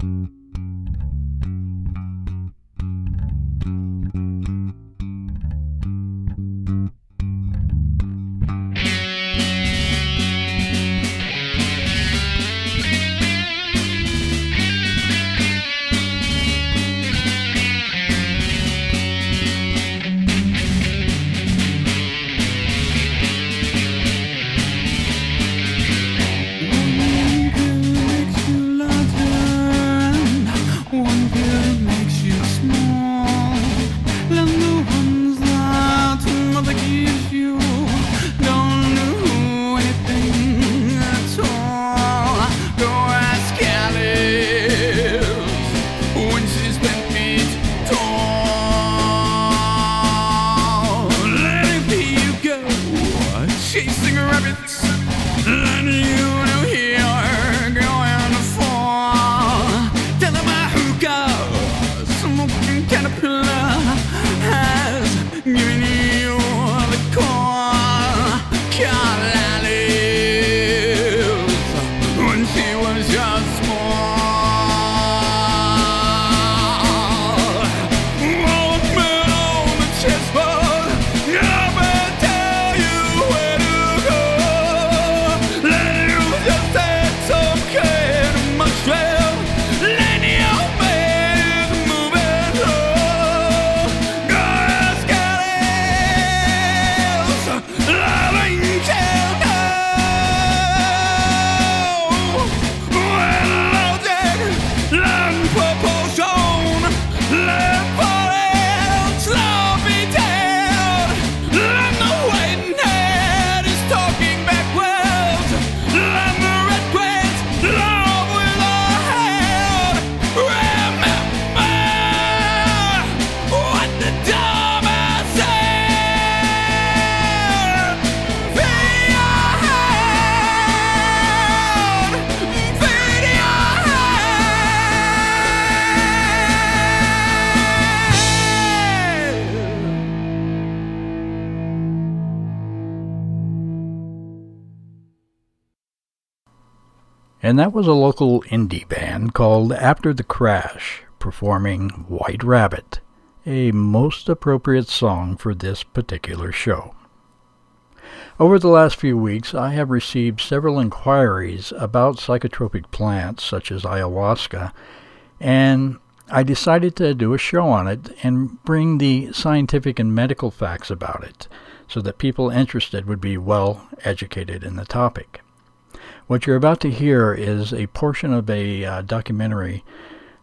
Mm-hmm. And that was a local indie band called After the Crash performing White Rabbit, a most appropriate song for this particular show. Over the last few weeks, I have received several inquiries about psychotropic plants such as ayahuasca, and I decided to do a show on it and bring the scientific and medical facts about it so that people interested would be well educated in the topic. What you're about to hear is a portion of a uh, documentary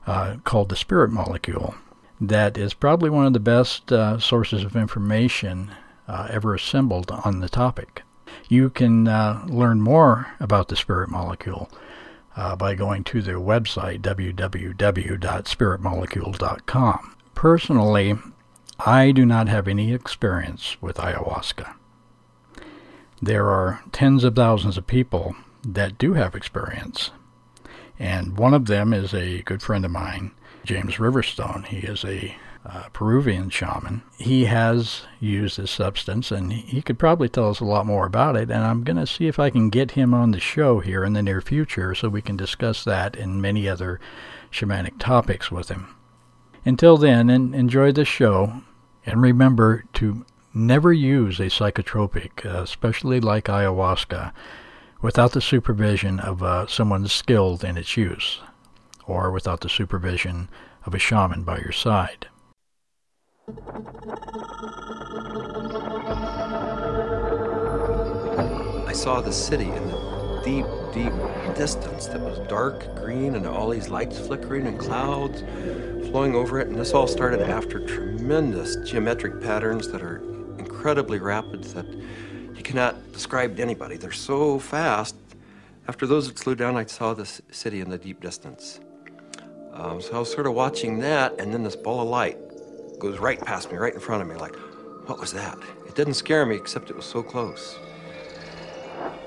uh, called The Spirit Molecule that is probably one of the best uh, sources of information uh, ever assembled on the topic. You can uh, learn more about the spirit molecule uh, by going to their website, www.spiritmolecule.com. Personally, I do not have any experience with ayahuasca. There are tens of thousands of people that do have experience. And one of them is a good friend of mine, James Riverstone. He is a uh, Peruvian shaman. He has used this substance, and he could probably tell us a lot more about it. And I'm going to see if I can get him on the show here in the near future so we can discuss that and many other shamanic topics with him. Until then, enjoy the show, and remember to never use a psychotropic, uh, especially like ayahuasca, without the supervision of uh, someone skilled in its use, or without the supervision of a shaman by your side. I saw the city in the deep, deep distance that was dark green and all these lights flickering and clouds flowing over it. And this all started after tremendous geometric patterns that are incredibly rapid that cannot describe to anybody. They're so fast After those had slowed down, I saw this city in the deep distance. Um, so I was sort of watching that, and then this ball of light goes right past me, right in front of me, like, what was that? It didn't scare me, except it was so close.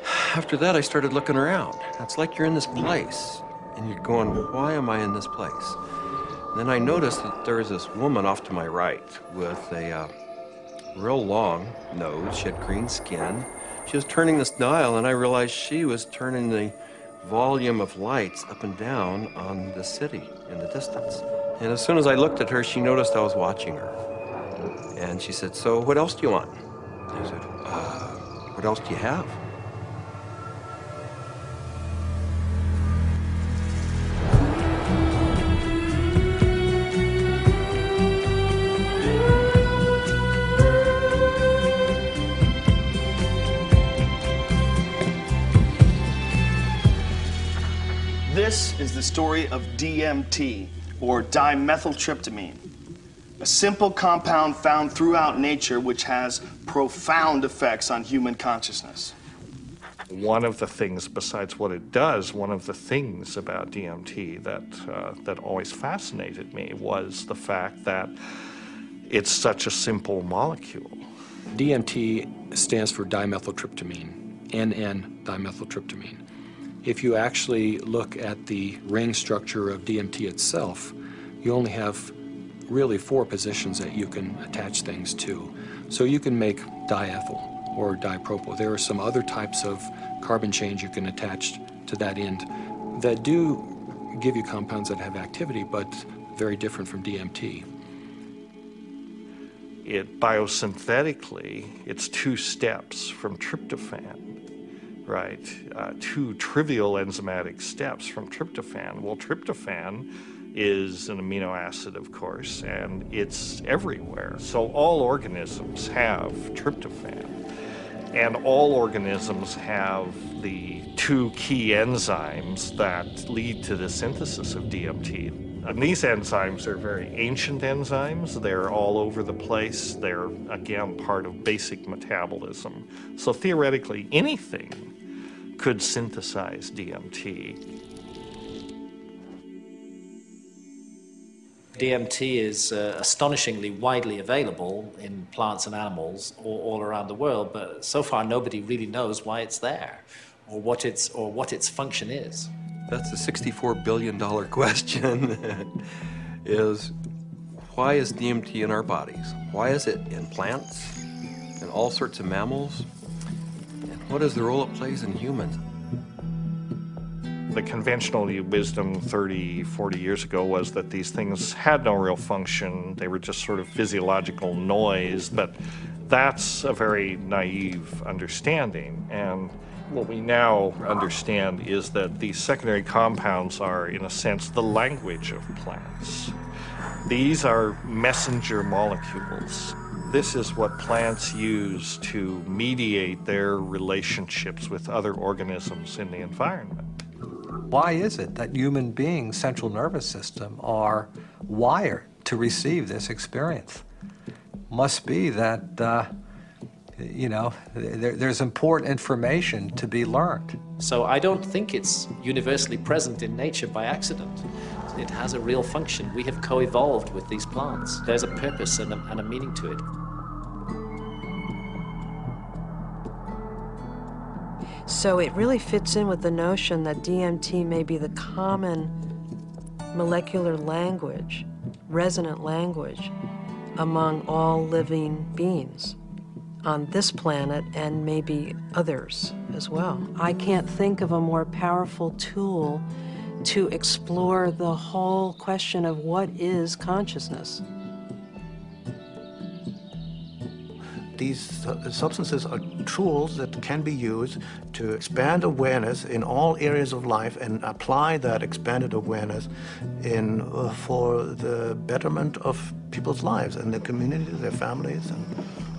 After that, I started looking around. It's like you're in this place, and you're going, why am I in this place? And then I noticed that there was this woman off to my right with a uh, real long nose. She had green skin. She was turning this dial, and I realized she was turning the volume of lights up and down on the city in the distance. And as soon as I looked at her, she noticed I was watching her. And she said, So, what else do you want? I said, uh, What else do you have? Story of DMT, or dimethyltryptamine, a simple compound found throughout nature which has profound effects on human consciousness. One of the things, besides what it does, one of the things about DMT that, uh, that always fascinated me was the fact that it's such a simple molecule. DMT stands for dimethyltryptamine, NN dimethyltryptamine. If you actually look at the ring structure of DMT itself, you only have really four positions that you can attach things to. So you can make diethyl or dipropyl. There are some other types of carbon chains you can attach to that end that do give you compounds that have activity, but very different from DMT. It biosynthetically, it's two steps from tryptophan right? Uh, two trivial enzymatic steps from tryptophan. Well, tryptophan is an amino acid, of course, and it's everywhere. So all organisms have tryptophan. And all organisms have the two key enzymes that lead to the synthesis of DMT. And these enzymes are very ancient enzymes. They're all over the place. They're, again, part of basic metabolism. So theoretically, anything could synthesize DMT. DMT is uh, astonishingly widely available in plants and animals all, all, around the world, but so far nobody really knows why it's there or what its, or what its function is. That's the $64 billion question is why is DMT in our bodies? Why is it in plants and all sorts of mammals? What is the role it plays in humans? The conventional wisdom 30, 40 years ago was that these things had no real function. They were just sort of physiological noise, but that's a very naive understanding. And what we now understand is that these secondary compounds are, in a sense, the language of plants. These are messenger molecules. This is what plants use to mediate their relationships with other organisms in the environment. Why is it that human beings' central nervous system are wired to receive this experience? Must be that, uh, you know, there, there's important information to be learned. So I don't think it's universally present in nature by accident. It has a real function. We have co evolved with these plants. There's a purpose and a, and a meaning to it. So it really fits in with the notion that DMT may be the common molecular language, resonant language, among all living beings on this planet and maybe others as well. I can't think of a more powerful tool to explore the whole question of what is consciousness. these substances are tools that can be used to expand awareness in all areas of life and apply that expanded awareness in uh, for the betterment of people's lives and their communities, their families, and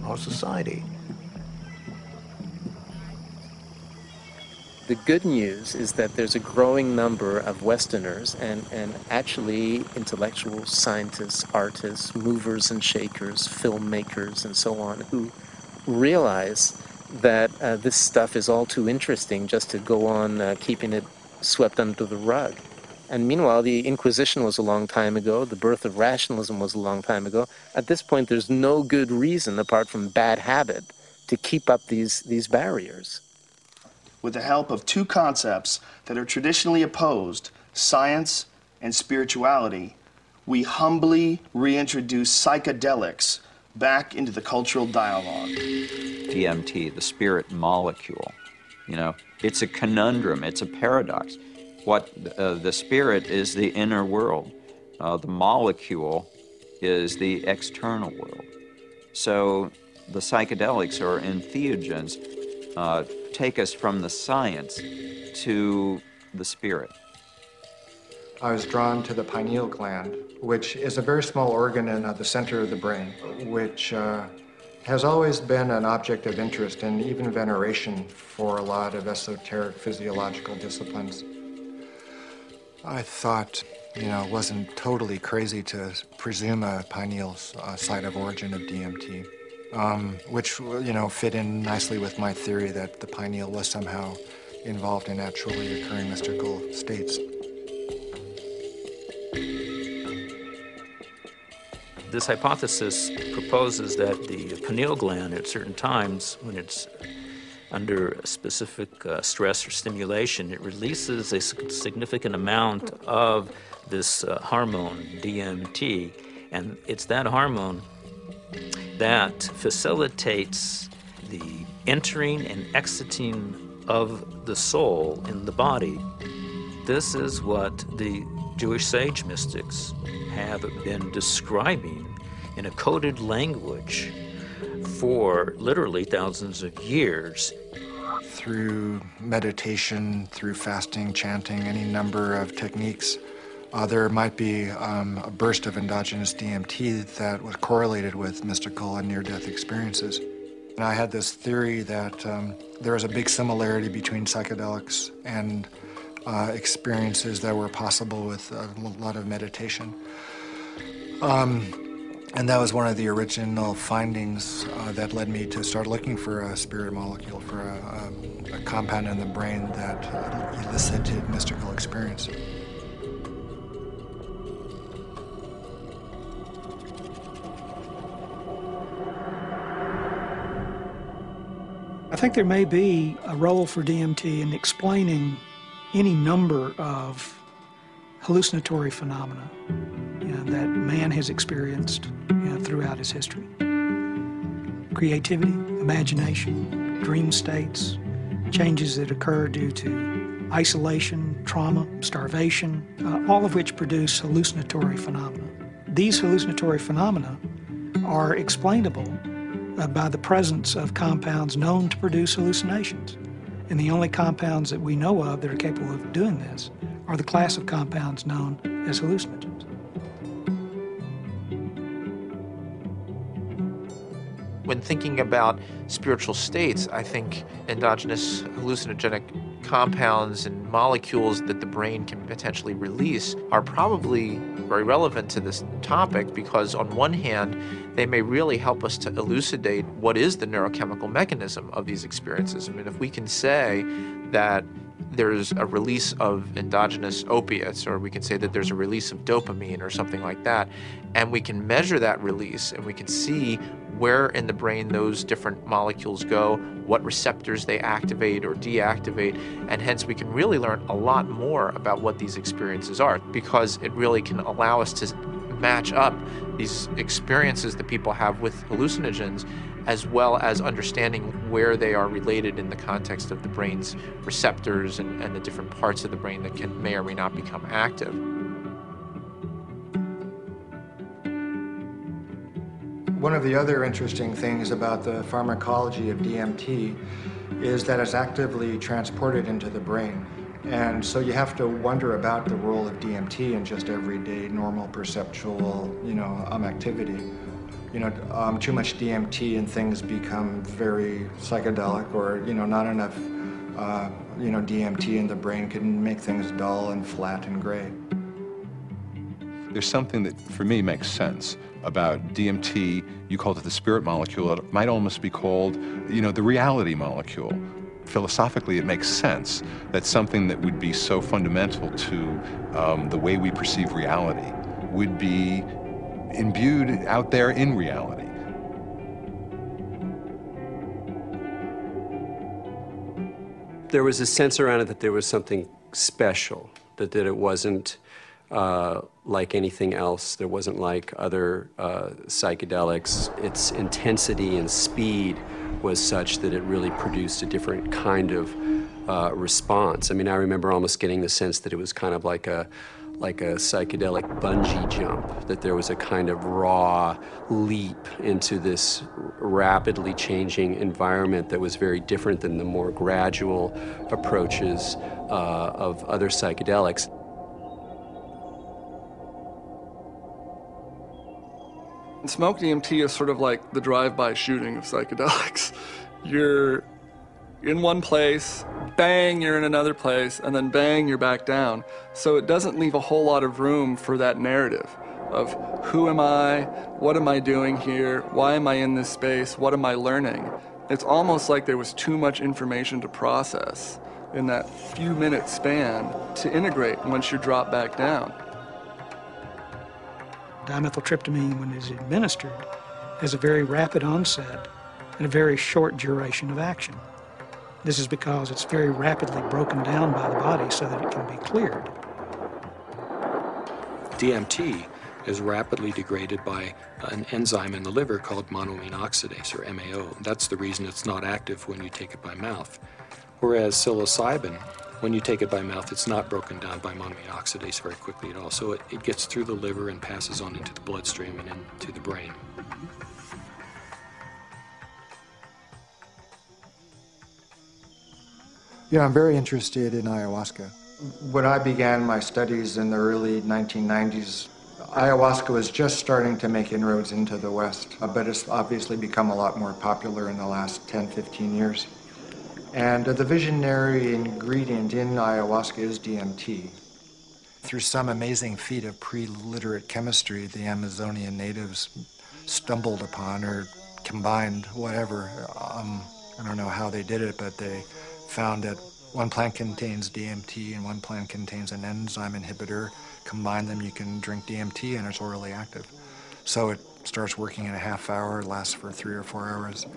our society. The good news is that there's a growing number of Westerners and, and actually intellectuals, scientists, artists, movers and shakers, filmmakers, and so on, who realize that uh, this stuff is all too interesting just to go on uh, keeping it swept under the rug. And meanwhile, the Inquisition was a long time ago, the birth of rationalism was a long time ago. At this point, there's no good reason, apart from bad habit, to keep up these, these barriers. With the help of two concepts that are traditionally opposed, science and spirituality, we humbly reintroduce psychedelics back into the cultural dialogue. DMT, the spirit molecule, you know, it's a conundrum, it's a paradox. What uh, the spirit is the inner world, uh, the molecule is the external world. So the psychedelics or entheogens uh, take us from the science to the spirit. I was drawn to the pineal gland, which is a very small organ in uh, the center of the brain, which uh, has always been an object of interest and even veneration for a lot of esoteric physiological disciplines. I thought, you know, it wasn't totally crazy to presume a pineal uh, site of origin of DMT, um, which, you know, fit in nicely with my theory that the pineal was somehow involved in naturally occurring mystical states. This hypothesis proposes that the pineal gland at certain times, when it's under specific uh, stress or stimulation, it releases a significant amount of this uh, hormone, DMT. And it's that hormone that facilitates the entering and exiting of the soul in the body. This is what the Jewish sage mystics have been describing in a coded language for literally thousands of years. Through meditation, through fasting, chanting, any number of techniques, uh, there might be um, a burst of endogenous DMT that was correlated with mystical and near death experiences. And I had this theory that um, there was a big similarity between psychedelics and uh, experiences that were possible with a lot of meditation. Um, and that was one of the original findings uh, that led me to start looking for a spirit molecule, for a, a, um, a compound in the brain that elicited mystical experience. Think there may be a role for DMT in explaining any number of hallucinatory phenomena you know, that man has experienced you know, throughout his history. Creativity, imagination, dream states, changes that occur due to isolation, trauma, starvation, uh, all of which produce hallucinatory phenomena. These hallucinatory phenomena are explainable Uh, by the presence of compounds known to produce hallucinations. And the only compounds that we know of that are capable of doing this are the class of compounds known as hallucinogens. When thinking about spiritual states, I think endogenous hallucinogenic compounds and molecules that the brain can potentially release are probably very relevant to this topic because, on one hand, they may really help us to elucidate what is the neurochemical mechanism of these experiences. I mean, if we can say that there's a release of endogenous opiates, or we can say that there's a release of dopamine or something like that, and we can measure that release and we can see where in the brain those different molecules go, what receptors they activate or deactivate, and hence we can really learn a lot more about what these experiences are because it really can allow us to match up these experiences that people have with hallucinogens as well as understanding where they are related in the context of the brain's receptors and, and the different parts of the brain that can may or may not become active. One of the other interesting things about the pharmacology of DMT is that it's actively transported into the brain. And so you have to wonder about the role of DMT in just everyday normal perceptual, you know, um, activity. You know, um, too much DMT and things become very psychedelic, or you know, not enough, uh, you know, DMT in the brain can make things dull and flat and gray. There's something that, for me, makes sense about DMT. You called it the spirit molecule. It might almost be called, you know, the reality molecule. Philosophically, it makes sense that something that would be so fundamental to um, the way we perceive reality would be imbued out there in reality. There was a sense around it that there was something special, that, that it wasn't uh, like anything else. There wasn't like other uh, psychedelics. Its intensity and speed was such that it really produced a different kind of uh, response. I mean, I remember almost getting the sense that it was kind of like a like a psychedelic bungee jump, that there was a kind of raw leap into this rapidly changing environment that was very different than the more gradual approaches uh, of other psychedelics. Smoke DMT is sort of like the drive-by shooting of psychedelics. You're in one place, bang, you're in another place, and then bang, you're back down. So it doesn't leave a whole lot of room for that narrative of who am I, what am I doing here, why am I in this space, what am I learning. It's almost like there was too much information to process in that few minute span to integrate once you drop back down. Dimethyltryptamine, when it is administered, has a very rapid onset and a very short duration of action. This is because it's very rapidly broken down by the body so that it can be cleared. DMT is rapidly degraded by an enzyme in the liver called monoamine oxidase, or MAO. That's the reason it's not active when you take it by mouth. Whereas psilocybin, when you take it by mouth, it's not broken down by monoamine oxidase very quickly at all. So it, it gets through the liver and passes on into the bloodstream and into the brain. Yeah, I'm very interested in ayahuasca. When I began my studies in the early 1990s, ayahuasca was just starting to make inroads into the West, but it's obviously become a lot more popular in the last 10, 15 years. And the visionary ingredient in ayahuasca is DMT. Through some amazing feat of pre literate chemistry, the Amazonian natives stumbled upon or combined whatever. Um, I don't know how they did it, but they found that one plant contains DMT and one plant contains an enzyme inhibitor. Combine them, you can drink DMT and it's orally active. So it starts working in a half hour, lasts for three or four hours,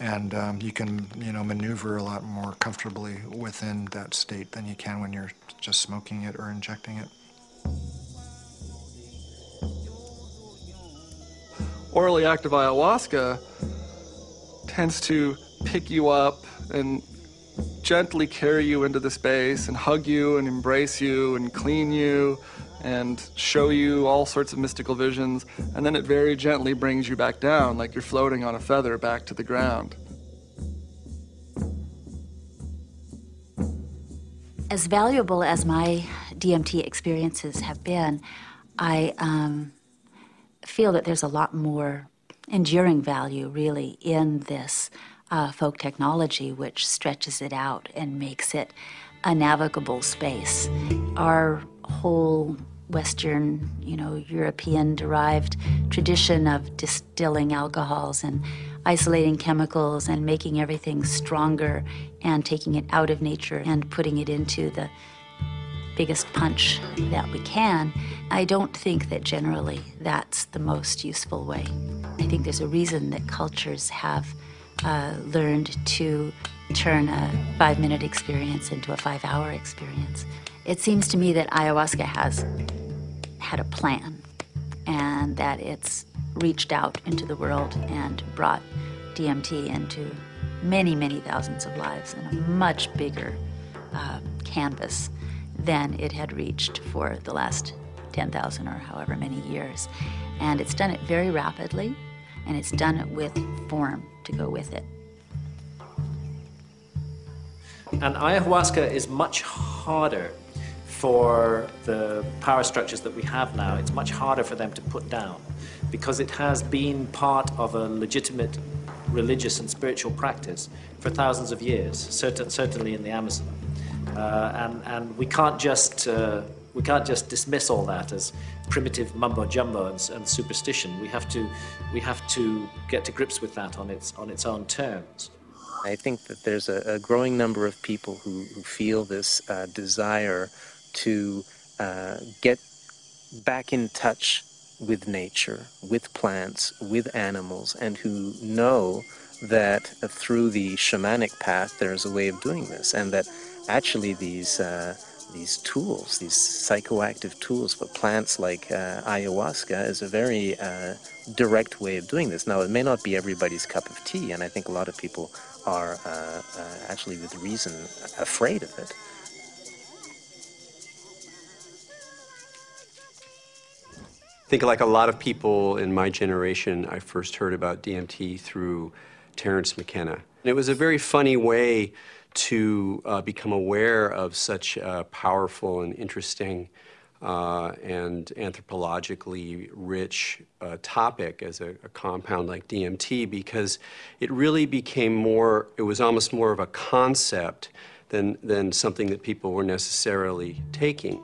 and um, you can you know maneuver a lot more comfortably within that state than you can when you're just smoking it or injecting it. Orally active ayahuasca tends to pick you up and gently carry you into the space and hug you and embrace you and clean you and show you all sorts of mystical visions. And then it very gently brings you back down like you're floating on a feather back to the ground. As valuable as my DMT experiences have been, I um, feel that there's a lot more enduring value really in this uh, folk technology, which stretches it out and makes it a navigable space. Our whole Western, you know, European derived tradition of distilling alcohols and isolating chemicals and making everything stronger and taking it out of nature and putting it into the biggest punch that we can, I don't think that generally that's the most useful way. I think there's a reason that cultures have uh, learned to turn a five minute experience into a five hour experience. It seems to me that ayahuasca has had a plan and that it's reached out into the world and brought DMT into many, many thousands of lives in a much bigger uh, canvas than it had reached for the last 10,000 or however many years. And it's done it very rapidly and it's done it with form to go with it. And ayahuasca is much harder for the power structures that we have now. It's much harder for them to put down because it has been part of a legitimate religious and spiritual practice for thousands of years, certain, certainly in the Amazon. Uh, and, and we can't just uh, We can't just dismiss all that as primitive mumbo jumbo and, and superstition. We have to, we have to get to grips with that on its, on its own terms. I think that there's a, a growing number of people who, who feel this uh, desire to uh, get back in touch with nature, with plants, with animals, and who know that through the shamanic path there's a way of doing this, and that actually these uh, these tools, these psychoactive tools for plants like uh, ayahuasca, is a very uh, direct way of doing this. Now, it may not be everybody's cup of tea, and I think a lot of people are uh, uh, actually, with reason, afraid of it. I think, like a lot of people in my generation, I first heard about DMT through Terence McKenna. And it was a very funny way to uh, become aware of such a powerful and interesting uh, and anthropologically rich uh, topic as a, a, compound like DMT because it really became more, it was almost more of a concept than, than something that people were necessarily taking.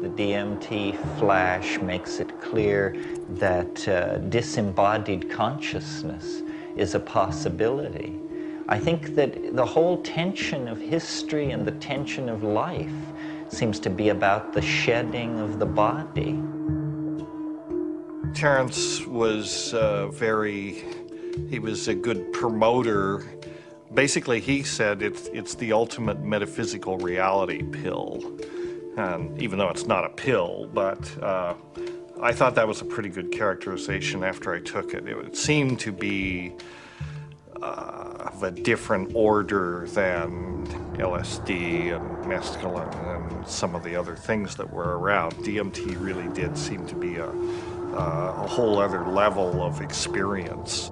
The DMT flash makes it clear that uh, disembodied consciousness is a possibility. I think that the whole tension of history and the tension of life seems to be about the shedding of the body. Terence was uh, very, he was a good promoter. Basically, he said it's, it's the ultimate metaphysical reality pill. And even though it's not a pill, but uh, I thought that was a pretty good characterization after I took it. It seemed to be uh, of a different order than LSD and mescaline and some of the other things that were around. DMT really did seem to be a, uh, a whole other level of experience.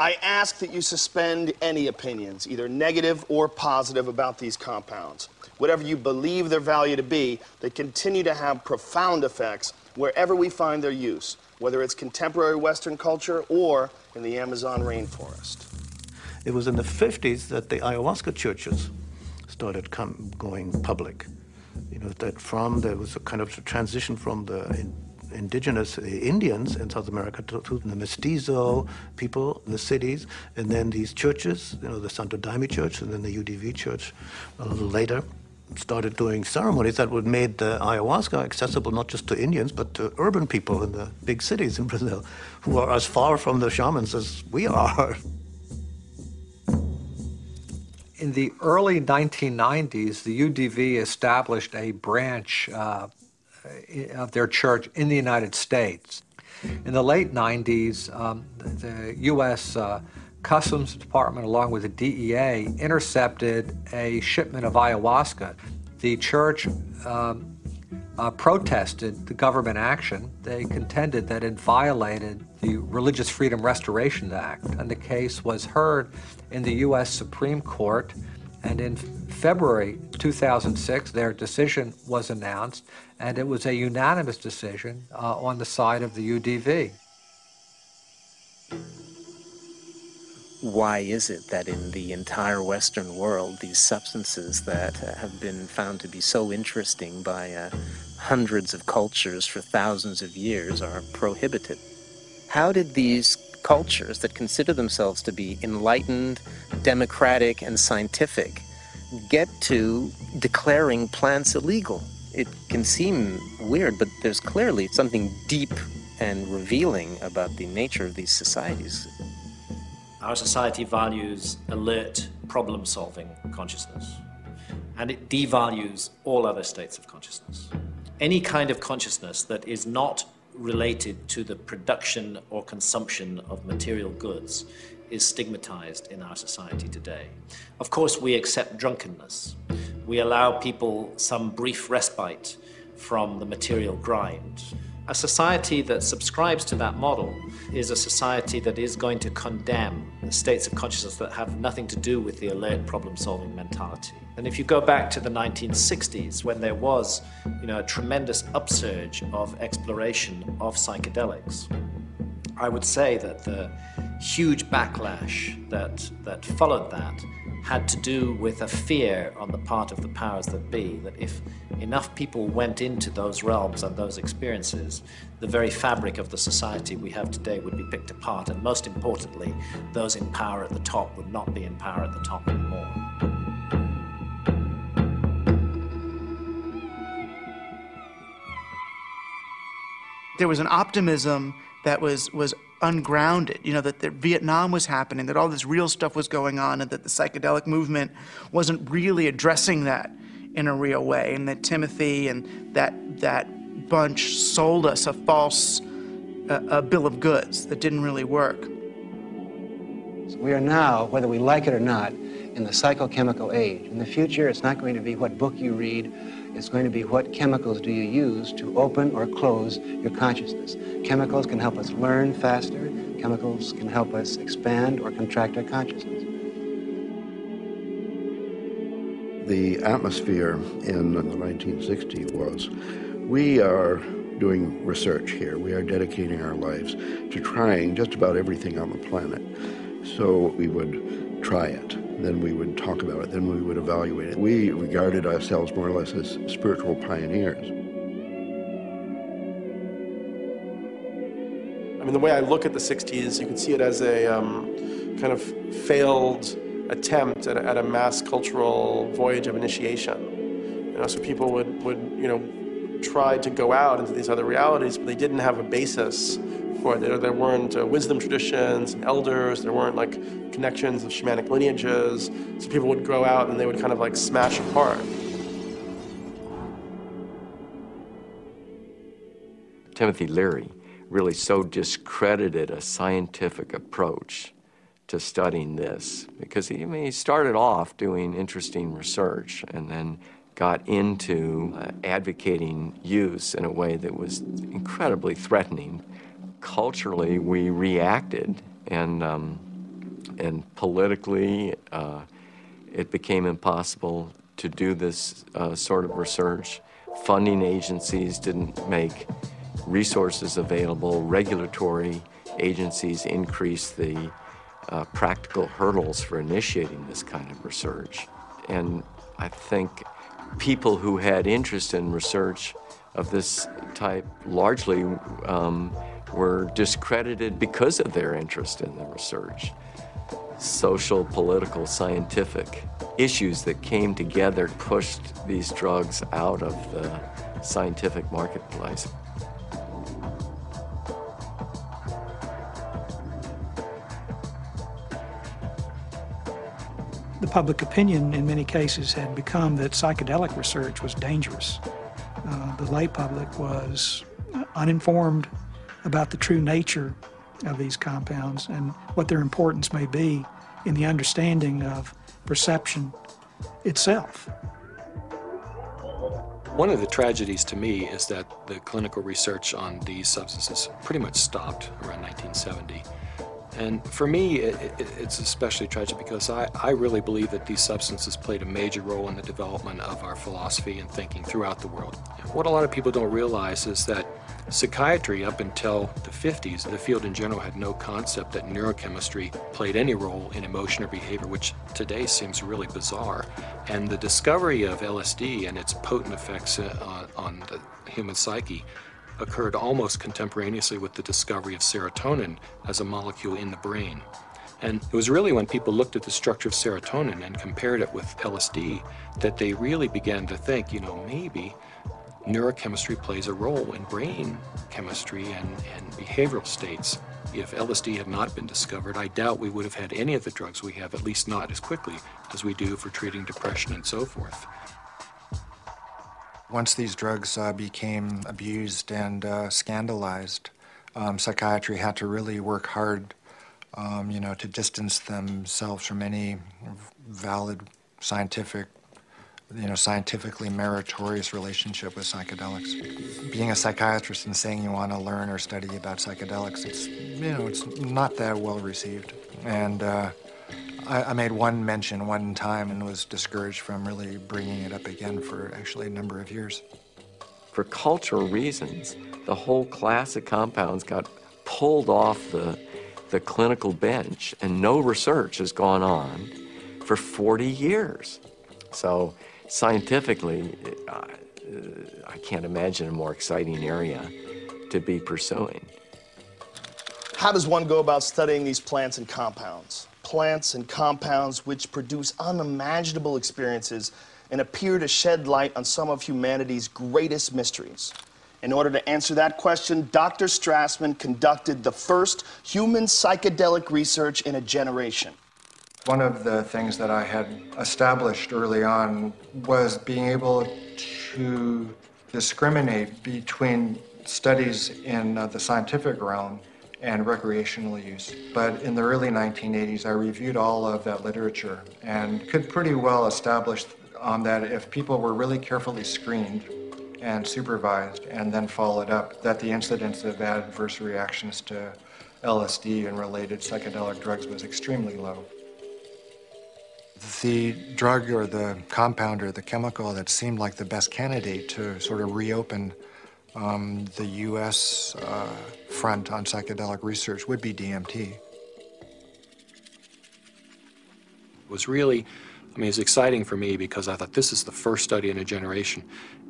I ask that you suspend any opinions, either negative or positive, about these compounds. Whatever you believe their value to be, they continue to have profound effects wherever we find their use, whether it's contemporary Western culture or in the Amazon rainforest. It was in the 50s that the ayahuasca churches started come, going public. You know, that from there was a kind of transition from the indigenous Indians in South America to, to, the mestizo people in the cities, and then these churches, you know, the Santo Daime Church and then the UDV Church a little later started doing ceremonies that would made the ayahuasca accessible not just to Indians but to urban people in the big cities in Brazil, who are as far from the shamans as we are. In the early 1990s, the UDV established a branch uh, of their church in the United States. In the late 90s, um, the, U.S. Uh, Customs Department, along with the DEA, intercepted a shipment of ayahuasca. The church um, uh, protested the government action. They contended that it violated the Religious Freedom Restoration Act, and the case was heard in the U.S. Supreme Court. And in February 2006, their decision was announced, and it was a unanimous decision uh, on the side of the UDV. why is it that in the entire Western world, these substances that uh, have been found to be so interesting by uh, hundreds of cultures for thousands of years are prohibited? How did these cultures that consider themselves to be enlightened, democratic, and scientific get to declaring plants illegal? It can seem weird, but there's clearly something deep and revealing about the nature of these societies. Our society values alert, problem solving consciousness, and it devalues all other states of consciousness. Any kind of consciousness that is not related to the production or consumption of material goods is stigmatized in our society today. Of course, we accept drunkenness. We allow people some brief respite from the material grind. A society that subscribes to that model is a society that is going to condemn states of consciousness that have nothing to do with the alert problem solving mentality. And if you go back to the 1960s, when there was you know, a tremendous upsurge of exploration of psychedelics, I would say that the huge backlash that, that followed that had to do with a fear on the part of the powers that be that if enough people went into those realms and those experiences, the very fabric of the society we have today would be picked apart, and most importantly, those in power at the top would not be in power at the top anymore. There was an optimism that was, was ungrounded, you know, that, that Vietnam was happening, that all this real stuff was going on, and that the psychedelic movement wasn't really addressing that in a real way, and that Timothy and that, that bunch sold us a false uh, a bill of goods that didn't really work. So we are now, whether we like it or not, in the psychochemical age. In the future, it's not going to be what book you read, it's going to be what chemicals do you use to open or close your consciousness. Chemicals can help us learn faster, chemicals can help us expand or contract our consciousness. The atmosphere in the 1960s was we are doing research here. We are dedicating our lives to trying just about everything on the planet. So we would try it then we would talk about it, then we would evaluate it. We regarded ourselves more or less as spiritual pioneers. I mean, the way I look at the 60s, you can see it as a um, kind of failed attempt at a, at a, mass cultural voyage of initiation. You know, so people would, would, you know, try to go out into these other realities, but they didn't have a basis for it. There, there weren't uh, wisdom traditions and elders. There weren't like connections of shamanic lineages. So people would grow out and they would kind of like smash apart. Timothy Leary really so discredited a scientific approach to studying this because he, I mean, he started off doing interesting research and then got into uh, advocating use in a way that was incredibly threatening culturally we reacted, and um, and politically uh, it became impossible to do this uh, sort of research. Funding agencies didn't make resources available. Regulatory agencies increased the uh, practical hurdles for initiating this kind of research. And I think people who had interest in research of this type largely um, were discredited because of their interest in the research. Social, political, scientific issues that came together pushed these drugs out of the scientific marketplace. The public opinion in many cases had become that psychedelic research was dangerous. Uh, the lay public was uninformed about the true nature of these compounds and what their importance may be in the understanding of perception itself. One of the tragedies to me is that the clinical research on these substances pretty much stopped around 1970. And for me, it, it, it's especially tragic because I, I really believe that these substances played a major role in the development of our philosophy and thinking throughout the world. What a lot of people don't realize is that psychiatry, up until the 50s, the field in general had no concept that neurochemistry played any role in emotion or behavior, which today seems really bizarre. And the discovery of LSD and its potent effects uh, on, on the human psyche occurred almost contemporaneously with the discovery of serotonin as a molecule in the brain. And it was really when people looked at the structure of serotonin and compared it with LSD that they really began to think, you know, maybe neurochemistry plays a role in brain chemistry and, and behavioral states. If LSD had not been discovered, I doubt we would have had any of the drugs we have, at least not as quickly as we do for treating depression and so forth. Once these drugs uh, became abused and uh, scandalized, um, psychiatry had to really work hard, um, you know, to distance themselves from any valid scientific, you know, scientifically meritorious relationship with psychedelics. Being a psychiatrist and saying you want to learn or study about psychedelics, it's, you know, it's not that well received. And uh, I, I, made one mention one time and was discouraged from really bringing it up again for actually a number of years. For cultural reasons, the whole class of compounds got pulled off the the clinical bench, and no research has gone on for 40 years. So, scientifically, uh, I can't imagine a more exciting area to be pursuing. How does one go about studying these plants and compounds? Plants and compounds which produce unimaginable experiences and appear to shed light on some of humanity's greatest mysteries. In order to answer that question, Dr. Strassman conducted the first human psychedelic research in a generation. One of the things that I had established early on was being able to discriminate between studies in uh, the scientific realm and recreational use. But in the early 1980s, I reviewed all of that literature and could pretty well establish on that if people were really carefully screened and supervised and then followed up, that the incidence of adverse reactions to LSD and related psychedelic drugs was extremely low. The drug or the compound or the chemical that seemed like the best candidate to sort of reopen um, the U.S. Uh, front on psychedelic research would be DMT. It was really, I mean, it was exciting for me because I thought this is the first study in a generation.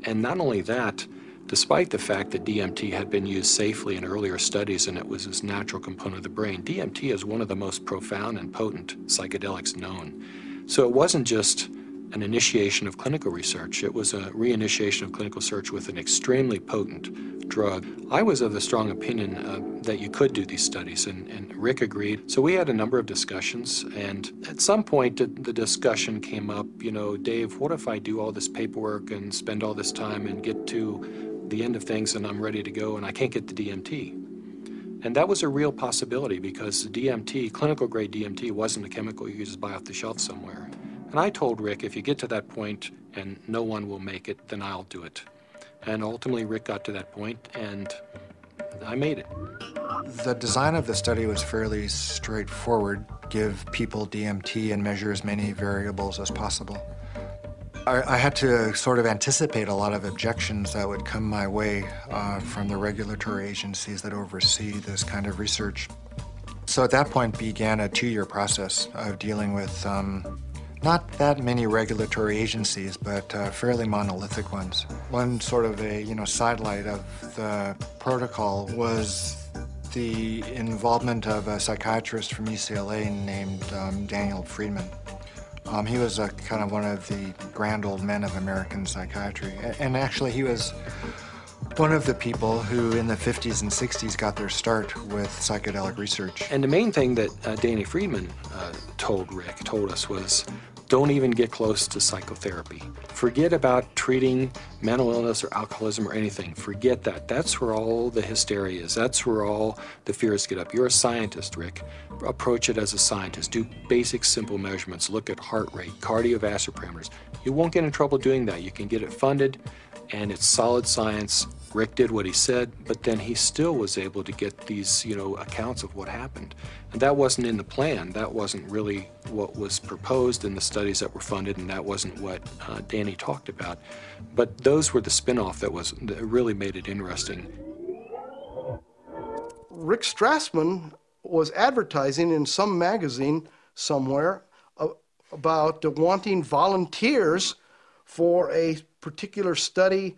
And not only that, despite the fact that DMT had been used safely in earlier studies and it was this natural component of the brain, DMT is one of the most profound and potent psychedelics known. So it wasn't just an initiation of clinical research. It was a reinitiation of clinical research with an extremely potent drug. I was of the strong opinion uh, that you could do these studies, and, and, Rick agreed. So we had a number of discussions, and at some point the, discussion came up, you know, Dave, what if I do all this paperwork and spend all this time and get to the end of things and I'm ready to go and I can't get the DMT? And that was a real possibility because DMT, clinical grade DMT, wasn't a chemical you could just buy off the shelf somewhere. And I told Rick, if you get to that point and no one will make it, then I'll do it. And ultimately, Rick got to that point, and I made it. The design of the study was fairly straightforward give people DMT and measure as many variables as possible. I, I had to sort of anticipate a lot of objections that would come my way uh, from the regulatory agencies that oversee this kind of research. So at that point began a two year process of dealing with um, not that many regulatory agencies, but uh, fairly monolithic ones. One sort of a you know sidelight of the protocol was the involvement of a psychiatrist from UCLA named um, Daniel Freedman. Um, he was a, kind of one of the grand old men of American psychiatry, and actually he was one of the people who in the 50s and 60s got their start with psychedelic research. And the main thing that uh, Danny Freedman uh, told Rick, told us was don't even get close to psychotherapy. Forget about treating mental illness or alcoholism or anything. Forget that. That's where all the hysteria is. That's where all the fears get up. You're a scientist, Rick. Approach it as a scientist. Do basic, simple measurements. Look at heart rate, cardiovascular parameters. You won't get in trouble doing that. You can get it funded, and it's solid science. Rick did what he said, but then he still was able to get these, you know, accounts of what happened. And that wasn't in the plan. That wasn't really what was proposed in the studies that were funded, and that wasn't what uh, Danny talked about. But those were the spin-off that was that really made it interesting. Rick Strassman was advertising in some magazine somewhere about wanting volunteers for a particular study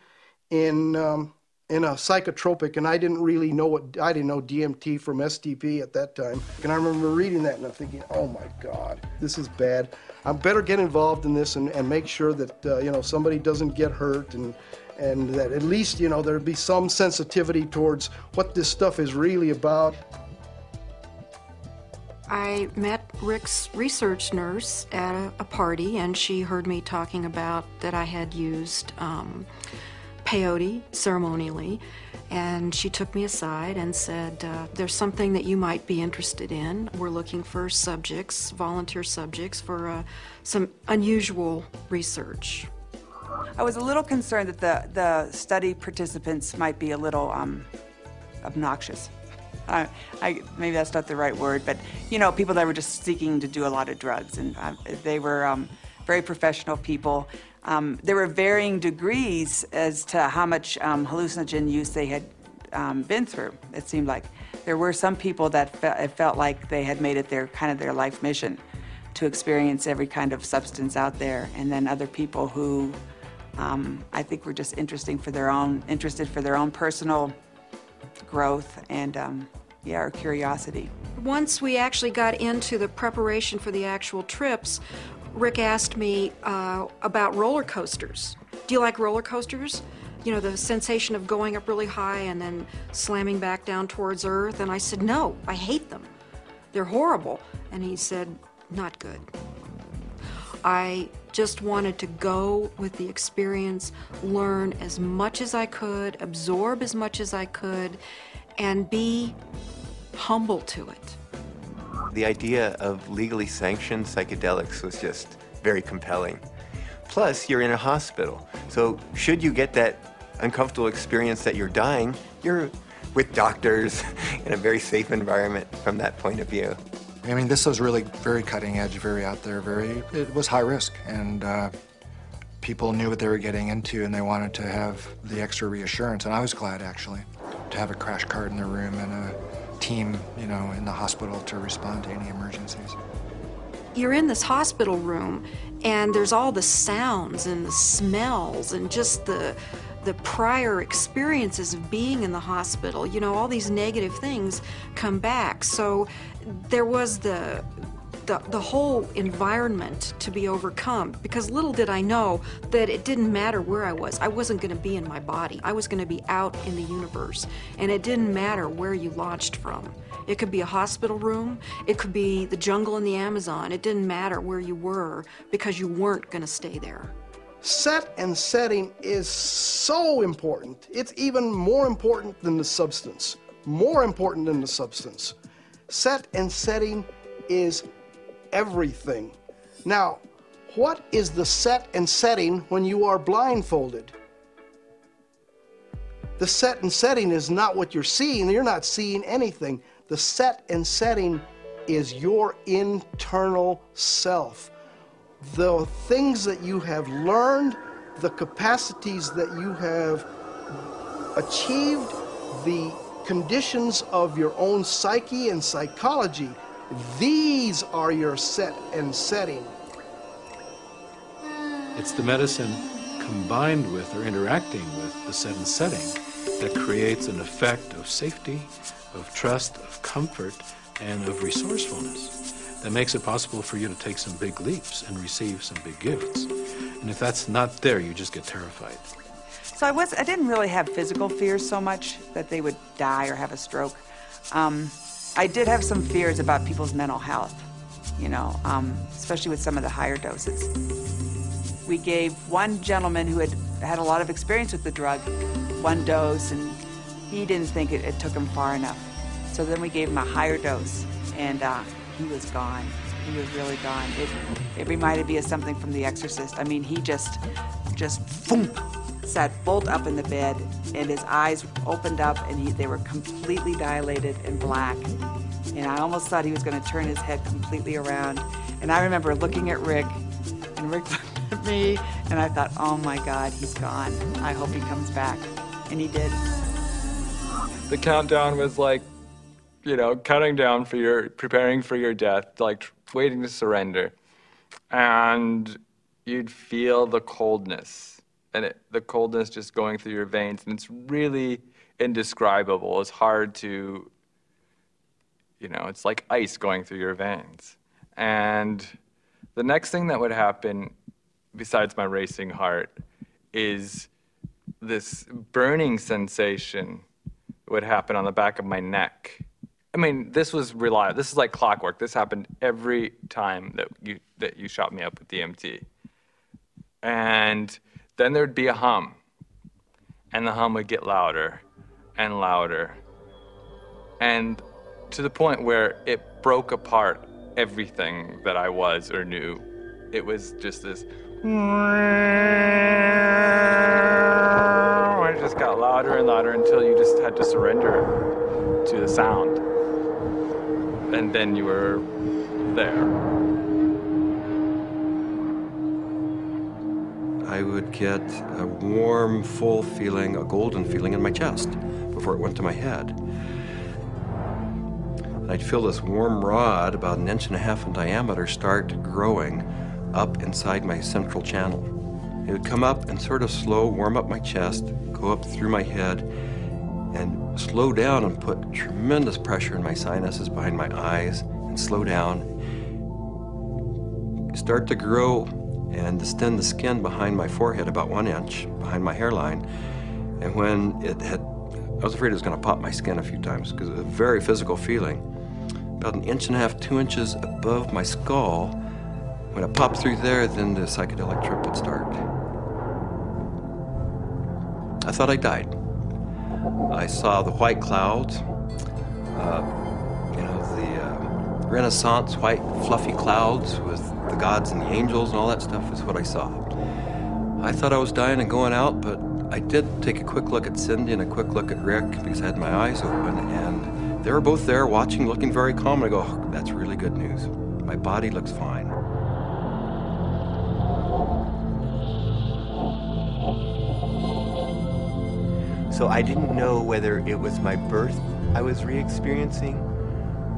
in um, in a psychotropic, and I didn't really know what I didn't know DMT from STP at that time. And I remember reading that and I'm thinking, oh my God, this is bad. I better get involved in this and, and make sure that uh, you know somebody doesn't get hurt and and that at least you know there'd be some sensitivity towards what this stuff is really about. I met Rick's research nurse at a, a party, and she heard me talking about that I had used. Um, peyote ceremonially, and she took me aside and said, uh, There's something that you might be interested in. We're looking for subjects, volunteer subjects, for uh, some unusual research. I was a little concerned that the, the study participants might be a little um, obnoxious. I, I, maybe that's not the right word, but you know, people that were just seeking to do a lot of drugs, and uh, they were um, very professional people. Um, there were varying degrees as to how much um, hallucinogen use they had um, been through. It seemed like there were some people that fe- it felt like they had made it their kind of their life mission to experience every kind of substance out there, and then other people who um, I think were just interesting for their own interested for their own personal growth and um, yeah, our curiosity. Once we actually got into the preparation for the actual trips, Rick asked me uh, about roller coasters. Do you like roller coasters? You know, the sensation of going up really high and then slamming back down towards Earth. And I said, No, I hate them. They're horrible. And he said, Not good. I just wanted to go with the experience, learn as much as I could, absorb as much as I could, and be humble to it. The idea of legally sanctioned psychedelics was just very compelling. Plus, you're in a hospital. So, should you get that uncomfortable experience that you're dying, you're with doctors in a very safe environment from that point of view. I mean, this was really very cutting edge, very out there, very, it was high risk. And uh, people knew what they were getting into and they wanted to have the extra reassurance. And I was glad, actually, to have a crash cart in the room and a team, you know, in the hospital to respond to any emergencies. You're in this hospital room, and there's all the sounds and the smells and just the the prior experiences of being in the hospital. You know, all these negative things come back. So there was the the, the whole environment to be overcome because little did I know that it didn't matter where I was. I wasn't going to be in my body. I was going to be out in the universe. And it didn't matter where you launched from. It could be a hospital room, it could be the jungle in the Amazon. It didn't matter where you were because you weren't going to stay there. Set and setting is so important. It's even more important than the substance. More important than the substance. Set and setting is everything. Now, what is the set and setting when you are blindfolded? The set and setting is not what you're seeing. You're not seeing anything. The set and setting is your internal self. The things that you have learned, the capacities that you have achieved, the conditions of your own psyche and psychology these are your set and setting. It's the medicine combined with or interacting with the set and setting that creates an effect of safety, of trust, of comfort, and of resourcefulness that makes it possible for you to take some big leaps and receive some big gifts. And if that's not there, you just get terrified. So I was I didn't really have physical fears so much that they would die or have a stroke. Um, I did have some fears about people's mental health, you know, um, especially with some of the higher doses. We gave one gentleman who had had a lot of experience with the drug one dose, and he didn't think it, it took him far enough. So then we gave him a higher dose, and uh, he was gone. He was really gone. It, it reminded me of something from The Exorcist. I mean, he just, just boom, sat bolt up in the bed, and his eyes opened up, and he, they were completely dilated and black. And I almost thought he was going to turn his head completely around. And I remember looking at Rick, and Rick looked at me, and I thought, oh my God, he's gone. I hope he comes back. And he did. The countdown was like, you know, counting down for your, preparing for your death, like waiting to surrender. And you'd feel the coldness and it, the coldness just going through your veins, and it's really indescribable. It's hard to, you know, it's like ice going through your veins. And the next thing that would happen, besides my racing heart, is this burning sensation would happen on the back of my neck. I mean, this was reliable. This is like clockwork. This happened every time that you that you shot me up with DMT. And then there'd be a hum, and the hum would get louder and louder, and to the point where it broke apart everything that I was or knew. It was just this. It just got louder and louder until you just had to surrender to the sound. And then you were there. I would get a warm, full feeling, a golden feeling in my chest before it went to my head. And I'd feel this warm rod, about an inch and a half in diameter, start growing up inside my central channel. It would come up and sort of slow, warm up my chest, go up through my head, and slow down and put tremendous pressure in my sinuses behind my eyes, and slow down. Start to grow and distend the skin behind my forehead about one inch, behind my hairline. And when it had, I was afraid it was going to pop my skin a few times because it was a very physical feeling. About an inch and a half, two inches above my skull, when it popped through there, then the psychedelic trip would start. I thought I died. I saw the white clouds, uh, you know, the uh, Renaissance white fluffy clouds with the gods and the angels and all that stuff is what I saw. I thought I was dying and going out, but I did take a quick look at Cindy and a quick look at Rick because I had my eyes open, and they were both there watching, looking very calm. And I go, oh, that's really good news. My body looks fine. So I didn't know whether it was my birth I was re experiencing,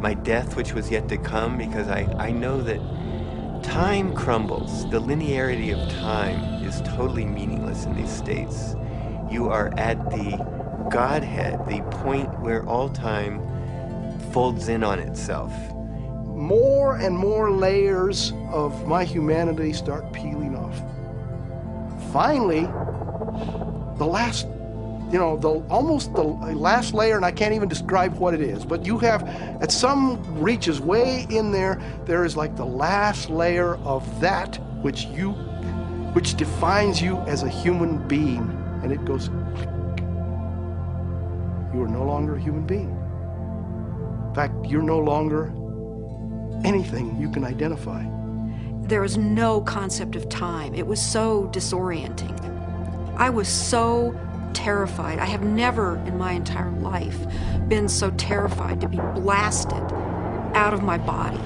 my death, which was yet to come, because I, I know that time crumbles. The linearity of time is totally meaningless in these states. You are at the Godhead, the point where all time folds in on itself. More and more layers of my humanity start peeling off. Finally, the last you know, the almost the last layer, and I can't even describe what it is, but you have, at some reaches way in there, there is like the last layer of that which you, which defines you as a human being, and it goes. You are no longer a human being. In fact, you're no longer anything you can identify. There was no concept of time. It was so disorienting. I was so terrified. I have never in my entire life been so terrified to be blasted out of my body,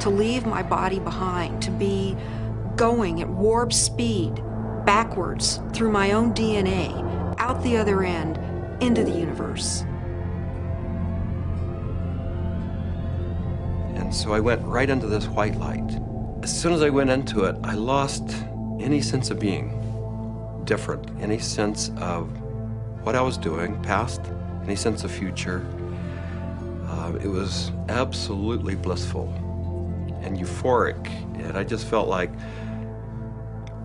to leave my body behind, to be going at warp speed backwards through my own DNA, out the other end, into the universe. And so I went right into this white light. As soon as I went into it, I lost any sense of being different, any sense of what I was doing, past, any sense of future. Uh, it was absolutely blissful and euphoric, and I just felt like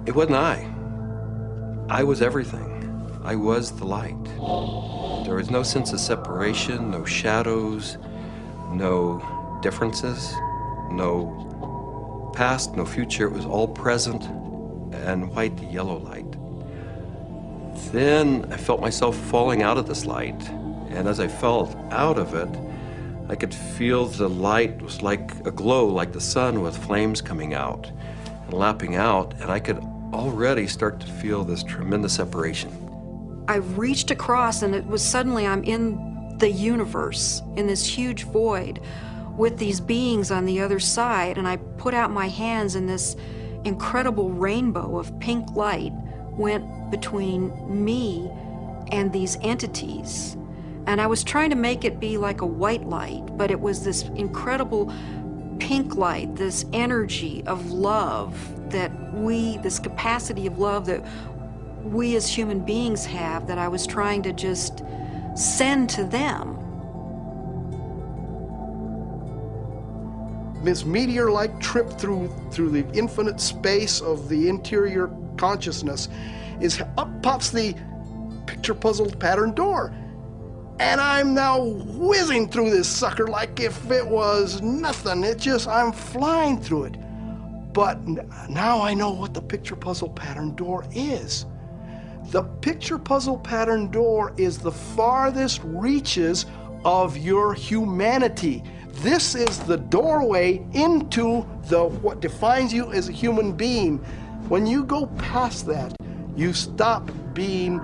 it wasn't I. I was everything. I was the light. There was no sense of separation, no shadows, no differences, no past, no future. It was all present and white yellow light. Then I felt myself falling out of this light, and as I fell out of it, I could feel the light was like a glow, like the sun with flames coming out and lapping out, and I could already start to feel this tremendous separation. I reached across, and it was suddenly I'm in the universe, in this huge void, with these beings on the other side, and I put out my hands, and this incredible rainbow of pink light went between me and these entities. And I was trying to make it be like a white light, but it was this incredible pink light, this energy of love that we, this capacity of love that we as human beings have, that I was trying to just send to them. This meteor-like trip through through the infinite space of the interior consciousness is up pops the picture puzzled pattern door. And I'm now whizzing through this sucker like if it was nothing. It just, I'm flying through it. But now I know what the picture puzzle pattern door is. The picture puzzle pattern door is the farthest reaches of your humanity. This is the doorway into the what defines you as a human being. When you go past that, you stop being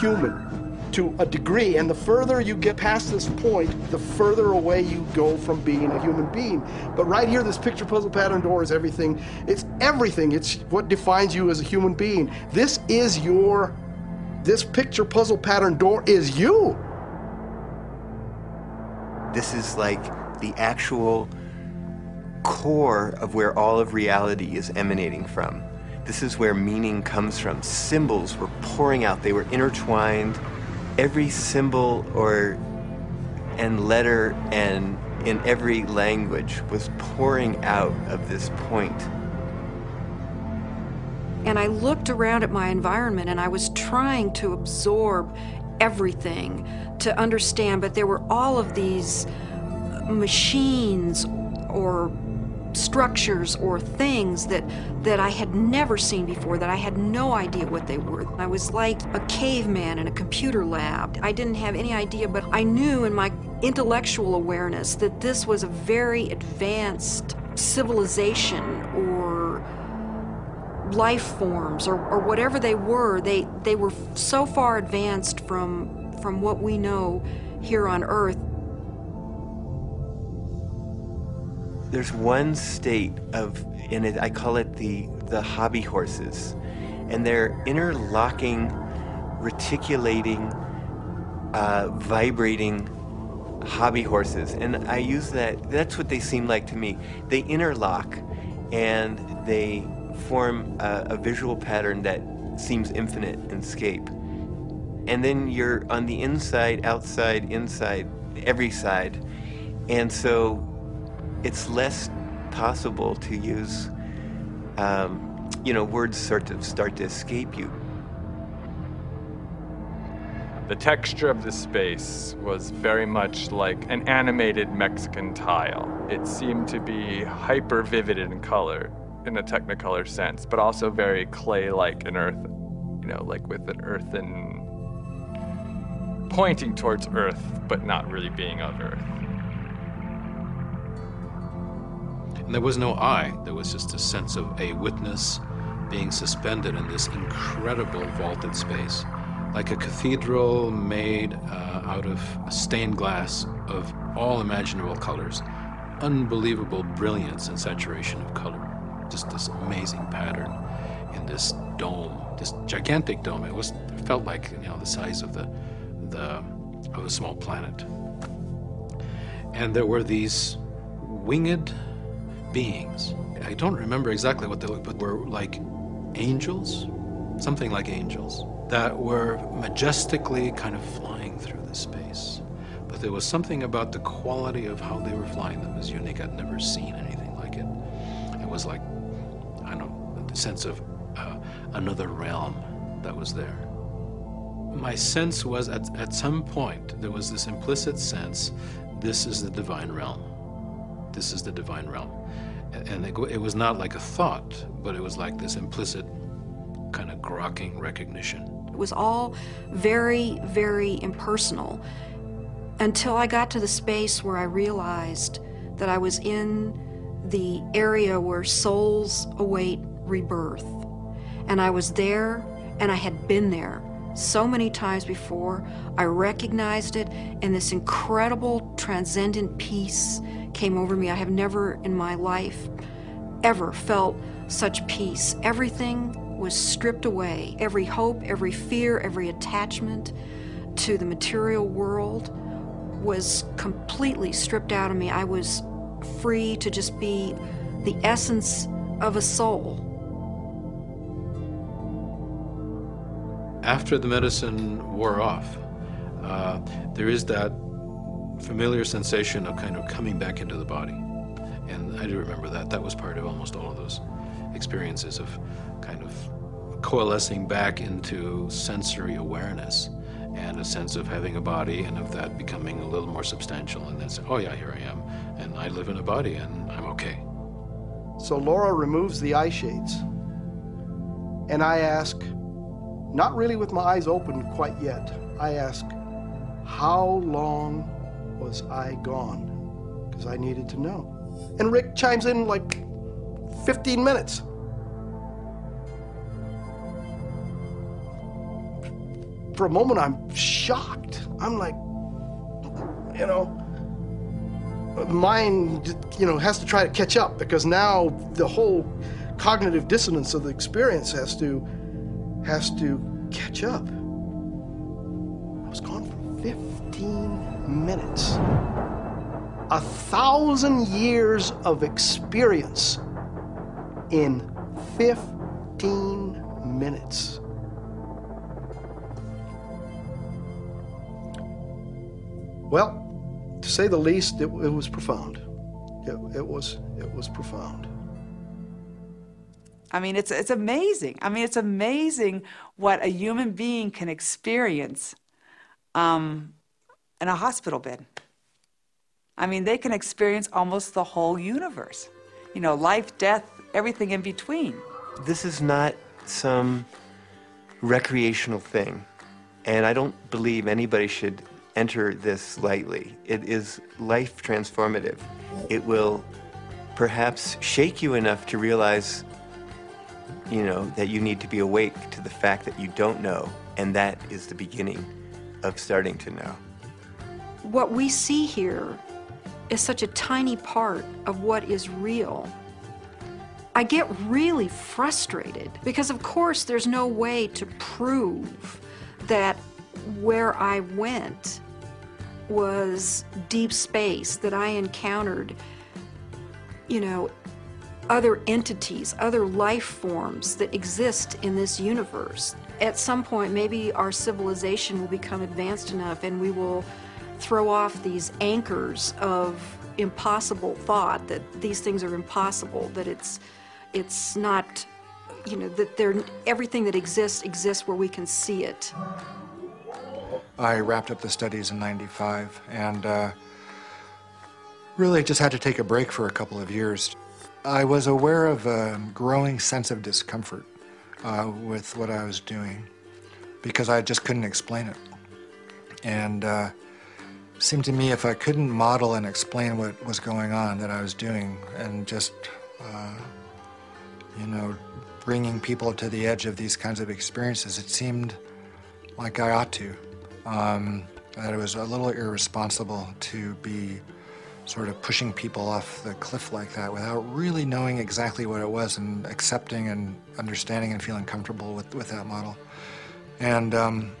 human to a degree. And the further you get past this point, the further away you go from being a human being. But right here, this picture puzzle pattern door is everything. It's everything. It's what defines you as a human being. This is your this picture puzzle pattern door is you. This is like the actual core of where all of reality is emanating from. This is where meaning comes from. Symbols were pouring out, they were intertwined. Every symbol or and letter and in every language was pouring out of this point. And I looked around at my environment and I was trying to absorb everything to understand, but there were all of these machines or structures or things that that I had never seen before that I had no idea what they were. I was like a caveman in a computer lab. I didn't have any idea, but I knew in my intellectual awareness that this was a very advanced civilization or life forms or, or whatever they were. They they were so far advanced from from what we know here on earth there's one state of, and it, I call it the, the hobby horses, and they're interlocking, reticulating, uh, vibrating hobby horses. And I use that, that's what they seem like to me. They interlock and they form a, a visual pattern that seems infinite in scape. And then you're on the inside, outside, inside, every side. And so it's less possible to use, um, you know, words sort of start to escape you. The texture of the space was very much like an animated Mexican tile. It seemed to be hyper vivid in color, in a technicolor sense, but also very clay like and earth, you know, like with an earthen pointing towards earth, but not really being of earth. And there was no I, there was just a sense of a witness being suspended in this incredible vaulted space, like a cathedral made uh, out of stained glass of all imaginable colors. Unbelievable brilliance and saturation of color. Just this amazing pattern in this dome, this gigantic dome. It was it felt like you know the size of the the of a small planet. And there were these winged beings. I don't remember exactly what they looked, but were like angels, something like angels, that were majestically kind of flying through the space. But there was something about the quality of how they were flying that was unique. I'd never seen anything like it. It was like, I don't know, the sense of uh, another realm that was there. My sense was at, at some point, there was this implicit sense this is the divine realm. This is the divine realm and it, was not like a thought, but it was like this implicit kind of grokking recognition. It was all very, very impersonal until I got to the space where I realized that I was in the area where souls await rebirth. And I was there, and I had been there so many times before. I recognized it, and this incredible transcendent peace came over me. I have never in my life ever felt such peace. Everything was stripped away. Every hope, every fear, every attachment to the material world was completely stripped out of me. I was free to just be the essence of a soul. After the medicine wore off, uh, there is that familiar sensation of kind of coming back into the body. And I do remember that. That was part of almost all of those experiences of kind of coalescing back into sensory awareness and a sense of having a body and of that becoming a little more substantial. And then say, oh, yeah, here I am. And I live in a body and I'm okay. So Laura removes the eye shades. And I ask, not really with my eyes open quite yet, I ask, how long was I gone? Because I needed to know. And Rick chimes in like 15 minutes. For a moment, I'm shocked. I'm like, you know, mind, you know, has to try to catch up because now the whole cognitive dissonance of the experience has to has to catch up. I was gone for 15 minutes. A thousand years of experience in 15 minutes. Well, to say the least, it, it was profound. It, it was it was profound. I mean, it's it's amazing. I mean, it's amazing what a human being can experience um, in a hospital bed. I mean, they can experience almost the whole universe. You know, life, death, everything in between. This is not some recreational thing, and I don't believe anybody should enter this lightly. It is life transformative. It will perhaps shake you enough to realize, you know, that you need to be awake to the fact that you don't know, and that is the beginning of starting to know. What we see here is such a tiny part of what is real. I get really frustrated because, of course, there's no way to prove that where I went was deep space, that I encountered, you know, other entities, other life forms that exist in this universe. At some point, maybe our civilization will become advanced enough and we will throw off these anchors of impossible thought that these things are impossible, that it's it's not you know that there everything that exists exists where we can see it. I wrapped up the studies in 95 and uh, really just had to take a break for a couple of years. I was aware of a growing sense of discomfort uh, with what I was doing because I just couldn't explain it. And uh, it seemed to me if I couldn't model and explain what was going on that I was doing and just, uh, you know, bringing people to the edge of these kinds of experiences, it seemed like I ought to. Um, that it was a little irresponsible to be sort of pushing people off the cliff like that without really knowing exactly what it was and accepting and understanding and feeling comfortable with, with that model. And, um,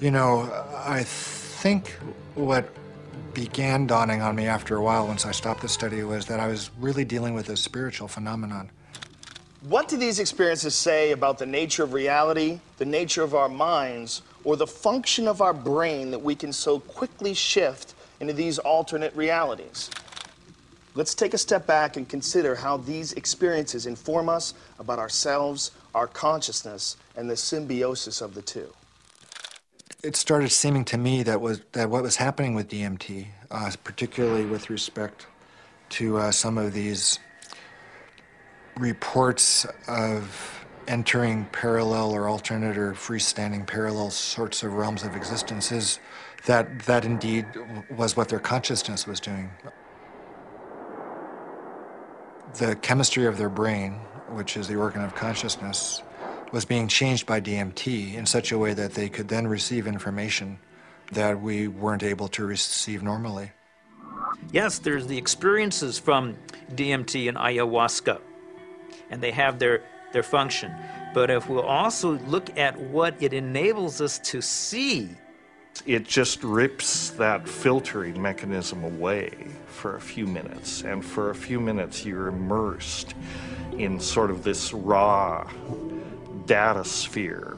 you know, I think what began dawning on me after a while once I stopped the study was that I was really dealing with a spiritual phenomenon. What do these experiences say about the nature of reality, the nature of our minds, or the function of our brain that we can so quickly shift into these alternate realities? Let's take a step back and consider how these experiences inform us about ourselves, our consciousness, and the symbiosis of the two. It started seeming to me that was that what was happening with DMT, uh, particularly with respect to uh, some of these reports of entering parallel or alternate or freestanding parallel sorts of realms of existence, is that that indeed was what their consciousness was doing. The chemistry of their brain, which is the organ of consciousness, was being changed by DMT in such a way that they could then receive information that we weren't able to receive normally. Yes, there's the experiences from DMT and ayahuasca, and they have their, their function. But if we'll also look at what it enables us to see, it just rips that filtering mechanism away for a few minutes. And for a few minutes, you're immersed in sort of this raw data sphere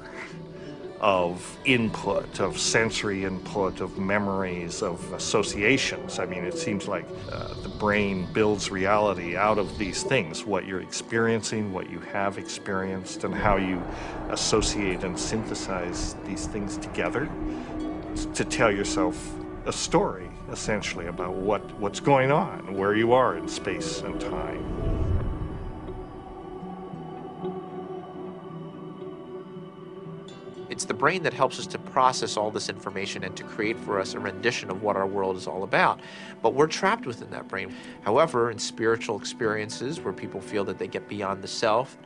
of input, of sensory input, of memories, of associations. I mean, it seems like uh, the brain builds reality out of these things what you're experiencing, what you have experienced, and how you associate and synthesize these things together to tell yourself a story, essentially, about what, what's going on, where you are in space and time. It's the brain that helps us to process all this information and to create for us a rendition of what our world is all about. But we're trapped within that brain. However, in spiritual experiences where people feel that they get beyond the self,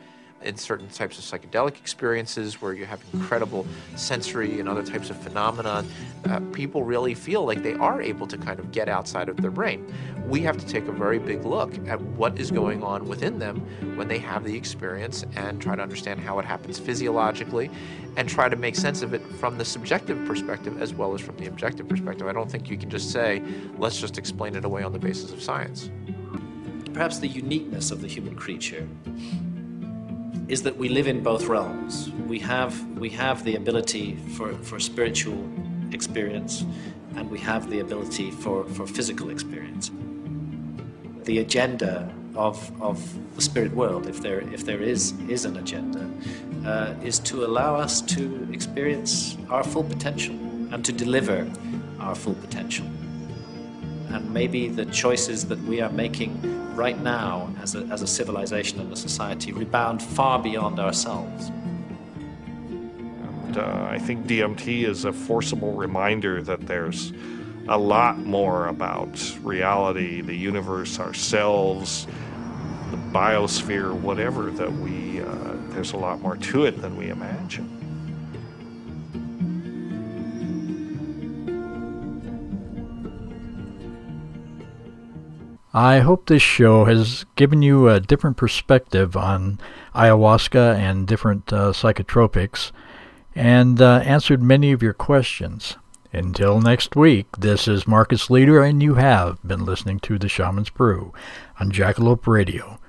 in certain types of psychedelic experiences where you have incredible sensory and other types of phenomena, uh, people really feel like they are able to kind of get outside of their brain. We have to take a very big look at what is going on within them when they have the experience and try to understand how it happens physiologically and try to make sense of it from the subjective perspective as well as from the objective perspective. I don't think you can just say, let's just explain it away on the basis of science. Perhaps the uniqueness of the human creature is that we live in both realms. We have, we have the ability for, for spiritual experience and we have the ability for, for physical experience. The agenda of, of the spirit world, if there, if there is, is an agenda, uh, is to allow us to experience our full potential and to deliver our full potential. And maybe the choices that we are making right now as a, as a civilization and a society rebound far beyond ourselves. And, uh, I think DMT is a forcible reminder that there's a lot more about reality, the universe, ourselves, the biosphere, whatever, that we, uh, there's a lot more to it than we imagine. I hope this show has given you a different perspective on ayahuasca and different uh, psychotropics and uh, answered many of your questions. Until next week, this is Marcus Leader, and you have been listening to The Shaman's Brew on Jackalope Radio.